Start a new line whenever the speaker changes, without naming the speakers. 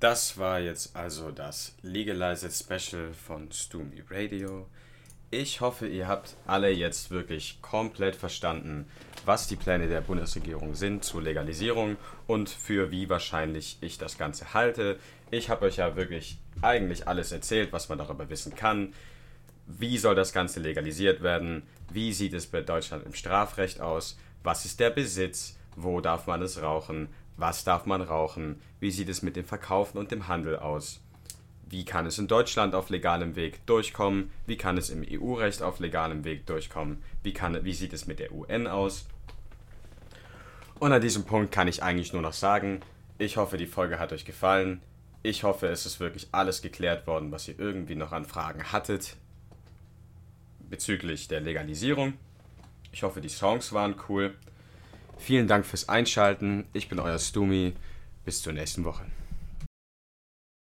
Das war jetzt also das Legalized Special von Stoomy Radio. Ich hoffe, ihr habt alle jetzt wirklich komplett verstanden, was die Pläne der Bundesregierung sind zur Legalisierung und für wie wahrscheinlich ich das Ganze halte. Ich habe euch ja wirklich eigentlich alles erzählt, was man darüber wissen kann. Wie soll das Ganze legalisiert werden? Wie sieht es bei Deutschland im Strafrecht aus? Was ist der Besitz? Wo darf man es rauchen? Was darf man rauchen? Wie sieht es mit dem Verkaufen und dem Handel aus? Wie kann es in Deutschland auf legalem Weg durchkommen? Wie kann es im EU-Recht auf legalem Weg durchkommen? Wie, kann, wie sieht es mit der UN aus? Und an diesem Punkt kann ich eigentlich nur noch sagen, ich hoffe, die Folge hat euch gefallen. Ich hoffe, es ist wirklich alles geklärt worden, was ihr irgendwie noch an Fragen hattet bezüglich der Legalisierung. Ich hoffe, die Songs waren cool. Vielen Dank fürs Einschalten. Ich bin euer Stumi. Bis zur nächsten Woche.